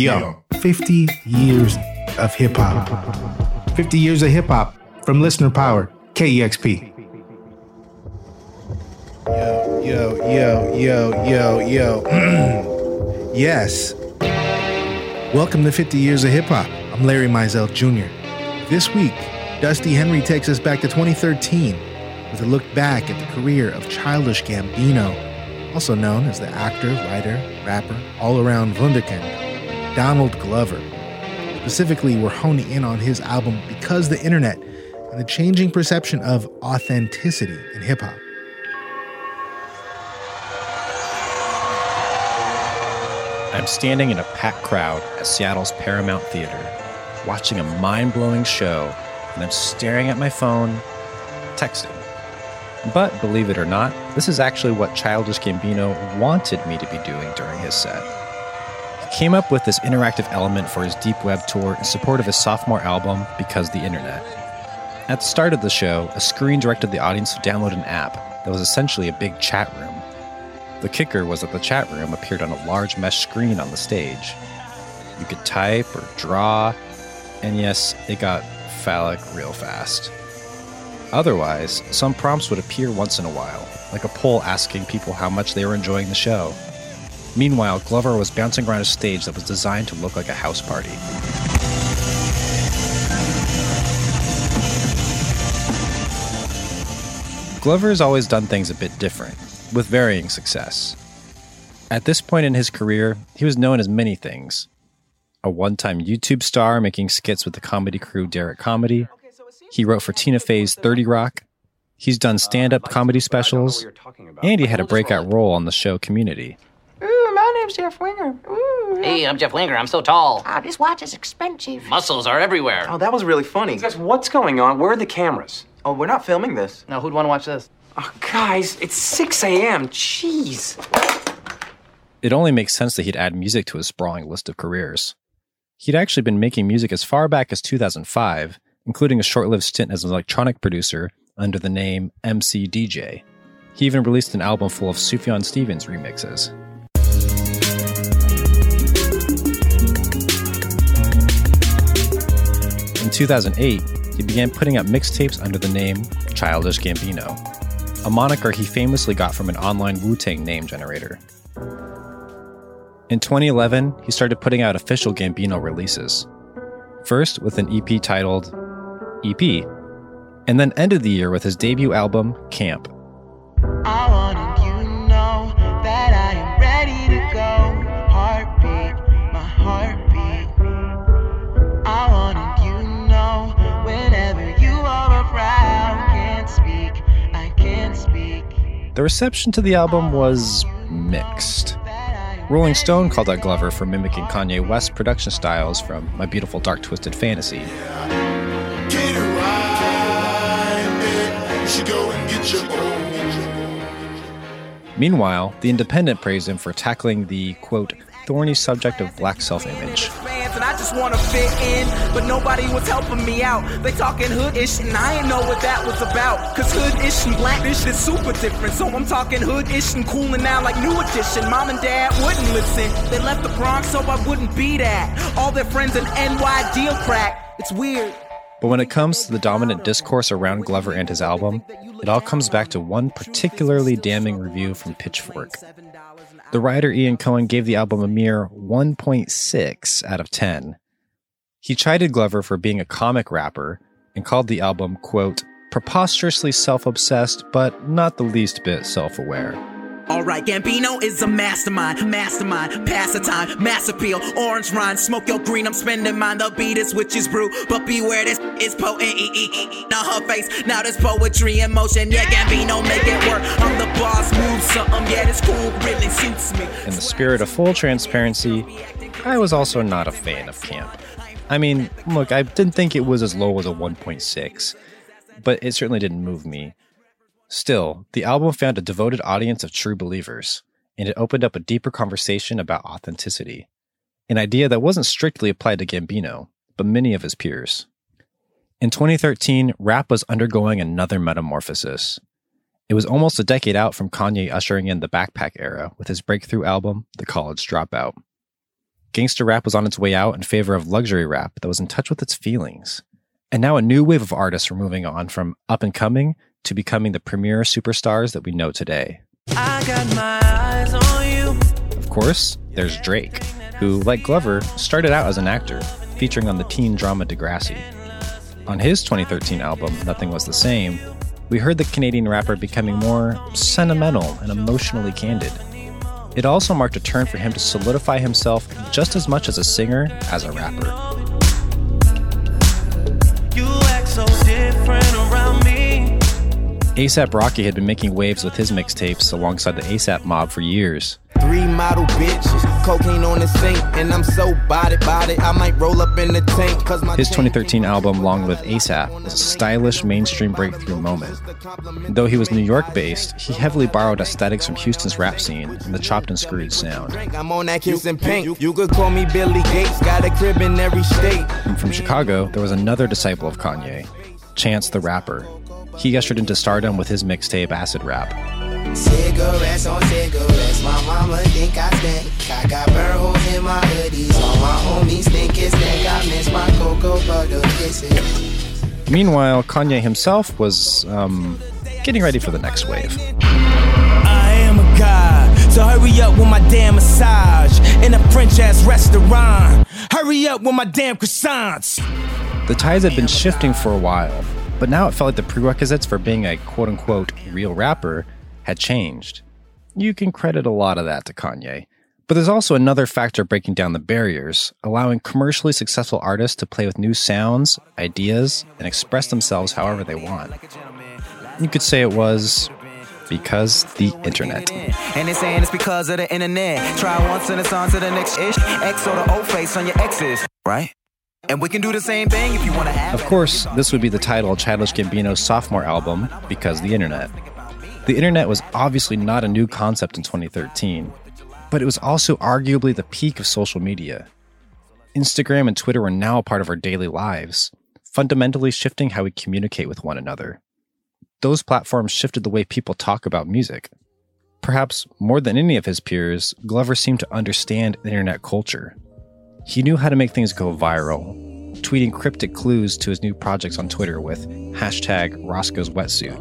Yo, 50 years of hip hop. 50 years of hip hop from Listener Power, KEXP. Yo, yo, yo, yo, yo, yo. yes. Welcome to 50 Years of Hip Hop. I'm Larry Mizell Jr. This week, Dusty Henry takes us back to 2013 with a look back at the career of Childish Gambino, also known as the actor, writer, rapper, all around Wunderkind, Donald Glover. Specifically, we're honing in on his album Because the Internet and the changing perception of authenticity in hip hop. I'm standing in a packed crowd at Seattle's Paramount Theater, watching a mind blowing show, and I'm staring at my phone, texting. But believe it or not, this is actually what Childish Gambino wanted me to be doing during his set. Came up with this interactive element for his Deep Web tour in support of his sophomore album, Because the Internet. At the start of the show, a screen directed the audience to download an app that was essentially a big chat room. The kicker was that the chat room appeared on a large mesh screen on the stage. You could type or draw, and yes, it got phallic real fast. Otherwise, some prompts would appear once in a while, like a poll asking people how much they were enjoying the show. Meanwhile, Glover was bouncing around a stage that was designed to look like a house party. Glover has always done things a bit different, with varying success. At this point in his career, he was known as many things a one time YouTube star making skits with the comedy crew Derrick Comedy. He wrote for Tina Fey's 30 Rock. He's done stand up comedy specials. And he had a breakout role on the show Community. Ooh, my name's Jeff Winger. Ooh. Hey, I'm Jeff Winger. I'm so tall. Ah, this watch is expensive. Muscles are everywhere. Oh, that was really funny. Guys, what's going on? Where are the cameras? Oh, we're not filming this. Now, who'd want to watch this? Oh, guys, it's 6 a.m. Jeez. It only makes sense that he'd add music to his sprawling list of careers. He'd actually been making music as far back as 2005, including a short lived stint as an electronic producer under the name MC DJ. He even released an album full of Sufjan Stevens remixes. In 2008, he began putting out mixtapes under the name Childish Gambino, a moniker he famously got from an online Wu Tang name generator. In 2011, he started putting out official Gambino releases. First with an EP titled EP, and then ended the year with his debut album, Camp. The reception to the album was mixed. Rolling Stone called out Glover for mimicking Kanye West's production styles from My Beautiful Dark Twisted Fantasy. Meanwhile, The Independent praised him for tackling the, quote, thorny subject of black self image. Fans and I just wanna fit in, but nobody was helping me out. They talking hood-ish, and I ain't know what that was about. Cause hood-ish and blackish is super different. So I'm talking hood-ish and cooling now like new edition. Mom and dad wouldn't listen. They left the Bronx so I wouldn't be that. All their friends in NY deal crack. It's weird. But when it comes to the dominant discourse around Glover and his album, it all comes back to one particularly damning review from Pitchfork. The writer Ian Cohen gave the album a mere 1.6 out of 10. He chided Glover for being a comic rapper and called the album, quote, preposterously self obsessed, but not the least bit self aware. Alright, Gambino is a mastermind, mastermind, pass the time, mass appeal, orange rind, smoke your green, I'm spending mine, the beat is witch's brew, but beware this is potent, now her face, now there's poetry in motion, yeah, Gambino make it work, I'm the boss, move something, yeah, this cool really suits me. In the spirit of full transparency, I was also not a fan of Camp. I mean, look, I didn't think it was as low as a 1.6, but it certainly didn't move me. Still, the album found a devoted audience of true believers, and it opened up a deeper conversation about authenticity, an idea that wasn't strictly applied to Gambino, but many of his peers. In 2013, rap was undergoing another metamorphosis. It was almost a decade out from Kanye ushering in the backpack era with his breakthrough album, The College Dropout. Gangster rap was on its way out in favor of luxury rap that was in touch with its feelings. And now a new wave of artists were moving on from up and coming to becoming the premier superstars that we know today. I got my eyes on you. Of course, there's Drake, who, like Glover, started out as an actor, featuring on the teen drama Degrassi. On his 2013 album, Nothing Was the Same, we heard the Canadian rapper becoming more sentimental and emotionally candid. It also marked a turn for him to solidify himself just as much as a singer as a rapper. ASAP Rocky had been making waves with his mixtapes alongside the ASAP mob for years. Three model bitches, cocaine on the sink, and I'm so body body. I might roll up in the tank, cause my His 2013 album, Long Live ASAP, was a stylish mainstream breakthrough moment. Though he was New York based, he heavily borrowed aesthetics from Houston's rap scene and the chopped and screwed sound. I'm on that kiss and pink. You could call me Billy Gates, got a crib in every state. And from Chicago, there was another disciple of Kanye, Chance the Rapper. He ushered into stardom with his mixtape Acid Rap. Cigarettes on cigarettes, my mama think I stink. I got burn holes in my hoodies, all my homies think it's stink. I miss my cocoa butter kisses. Meanwhile, Kanye himself was um, getting ready for the next wave. I am a god, so hurry up with my damn massage in a French ass restaurant. Hurry up with my damn croissants. The tides had been shifting for a while, but now it felt like the prerequisites for being a quote unquote real rapper had changed. You can credit a lot of that to Kanye. But there's also another factor breaking down the barriers, allowing commercially successful artists to play with new sounds, ideas, and express themselves however they want. You could say it was because the internet. And they're saying it's because of the internet. Try once and it's on to the next ish. X or the old face on your exes, right? And we can do the same thing if you want to have Of course, this would be the title of Childish Gambino's sophomore album, Because the Internet. The internet was obviously not a new concept in 2013, but it was also arguably the peak of social media. Instagram and Twitter were now a part of our daily lives, fundamentally shifting how we communicate with one another. Those platforms shifted the way people talk about music. Perhaps more than any of his peers, Glover seemed to understand internet culture. He knew how to make things go viral, tweeting cryptic clues to his new projects on Twitter with hashtag Roscoe's wetsuit.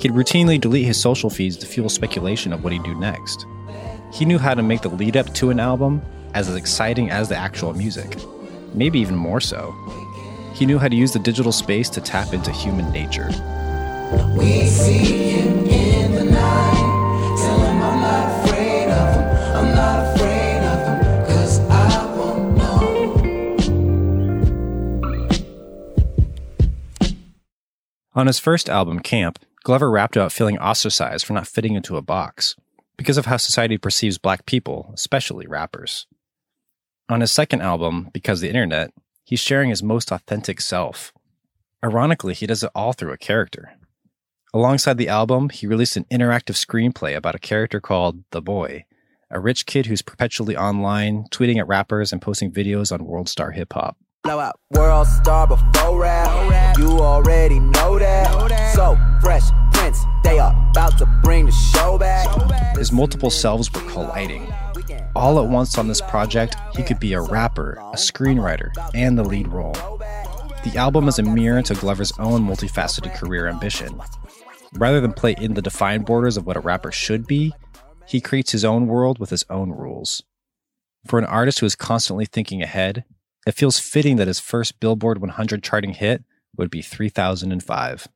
He'd routinely delete his social feeds to fuel speculation of what he'd do next. He knew how to make the lead up to an album as exciting as the actual music, maybe even more so. He knew how to use the digital space to tap into human nature. On his first album, Camp, Glover rapped about feeling ostracized for not fitting into a box because of how society perceives black people, especially rappers. On his second album, Because the Internet, he's sharing his most authentic self. Ironically, he does it all through a character. Alongside the album, he released an interactive screenplay about a character called The Boy, a rich kid who's perpetually online, tweeting at rappers and posting videos on World Star Hip Hop. Blow out world star before rap. You already know that. So fresh prince, they are about to bring the show back. His multiple selves were colliding. All at once on this project, he could be a rapper, a screenwriter, and the lead role. The album is a mirror to Glover's own multifaceted career ambition. Rather than play in the defined borders of what a rapper should be, he creates his own world with his own rules. For an artist who is constantly thinking ahead, it feels fitting that his first Billboard 100 charting hit would be 3005.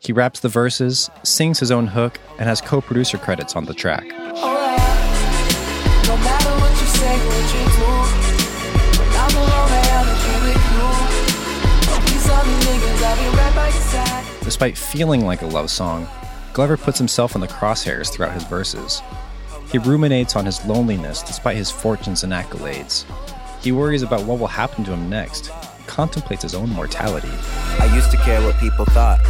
He raps the verses, sings his own hook, and has co producer credits on the track. No matter what you say, what you do, when I'm alone, I have to be with you. These other niggas, I'll be right by your side. Despite feeling like a love song, Glover puts himself in the crosshairs throughout his verses. He ruminates on his loneliness despite his fortunes and accolades. He worries about what will happen to him next, contemplates his own mortality. I used to care what people thought,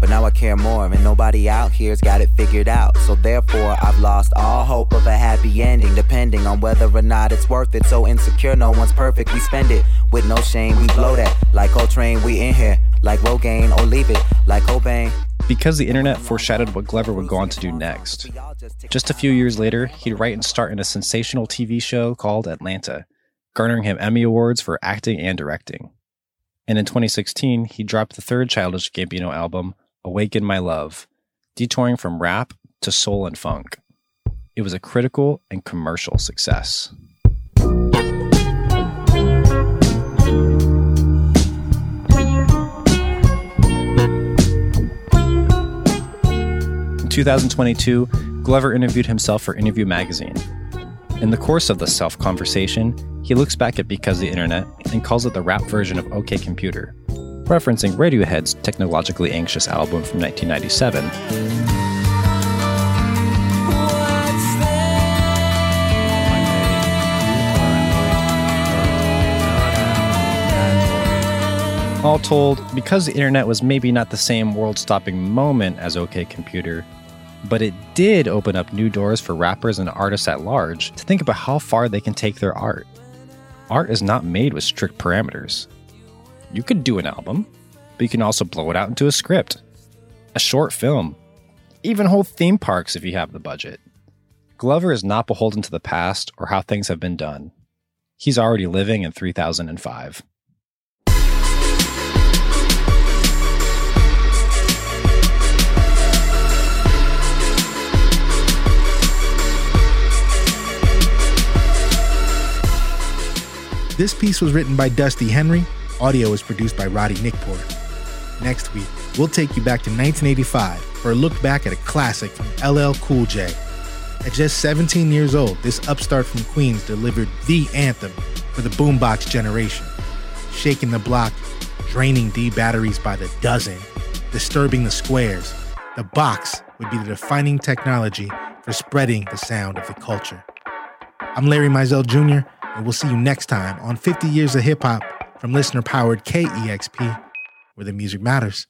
but now I care more, and nobody out here's got it figured out. So therefore, I've lost all hope of a happy ending, depending on whether or not it's worth it. So insecure, no one's perfect. We spend it with no shame. We blow that like Coltrane. We in here like Rogaine, or leave it like Cobain. Because the internet foreshadowed what Glover would go on to do next. Just a few years later, he'd write and star in a sensational TV show called Atlanta, garnering him Emmy Awards for acting and directing. And in 2016, he dropped the third Childish Gambino album, Awaken My Love, detouring from rap to soul and funk. It was a critical and commercial success. In 2022, Glover interviewed himself for Interview Magazine. In the course of the self conversation, he looks back at Because the Internet and calls it the rap version of OK Computer, referencing Radiohead's technologically anxious album from 1997. All told, because the internet was maybe not the same world stopping moment as OK Computer, but it did open up new doors for rappers and artists at large to think about how far they can take their art. Art is not made with strict parameters. You could do an album, but you can also blow it out into a script, a short film, even whole theme parks if you have the budget. Glover is not beholden to the past or how things have been done. He's already living in 3005. This piece was written by Dusty Henry. Audio was produced by Roddy Nikpour. Next week, we'll take you back to 1985 for a look back at a classic from LL Cool J. At just 17 years old, this upstart from Queens delivered the anthem for the boombox generation, shaking the block, draining D batteries by the dozen, disturbing the squares. The box would be the defining technology for spreading the sound of the culture. I'm Larry Mizell Jr., and we'll see you next time on 50 Years of Hip Hop from listener powered KEXP, where the music matters.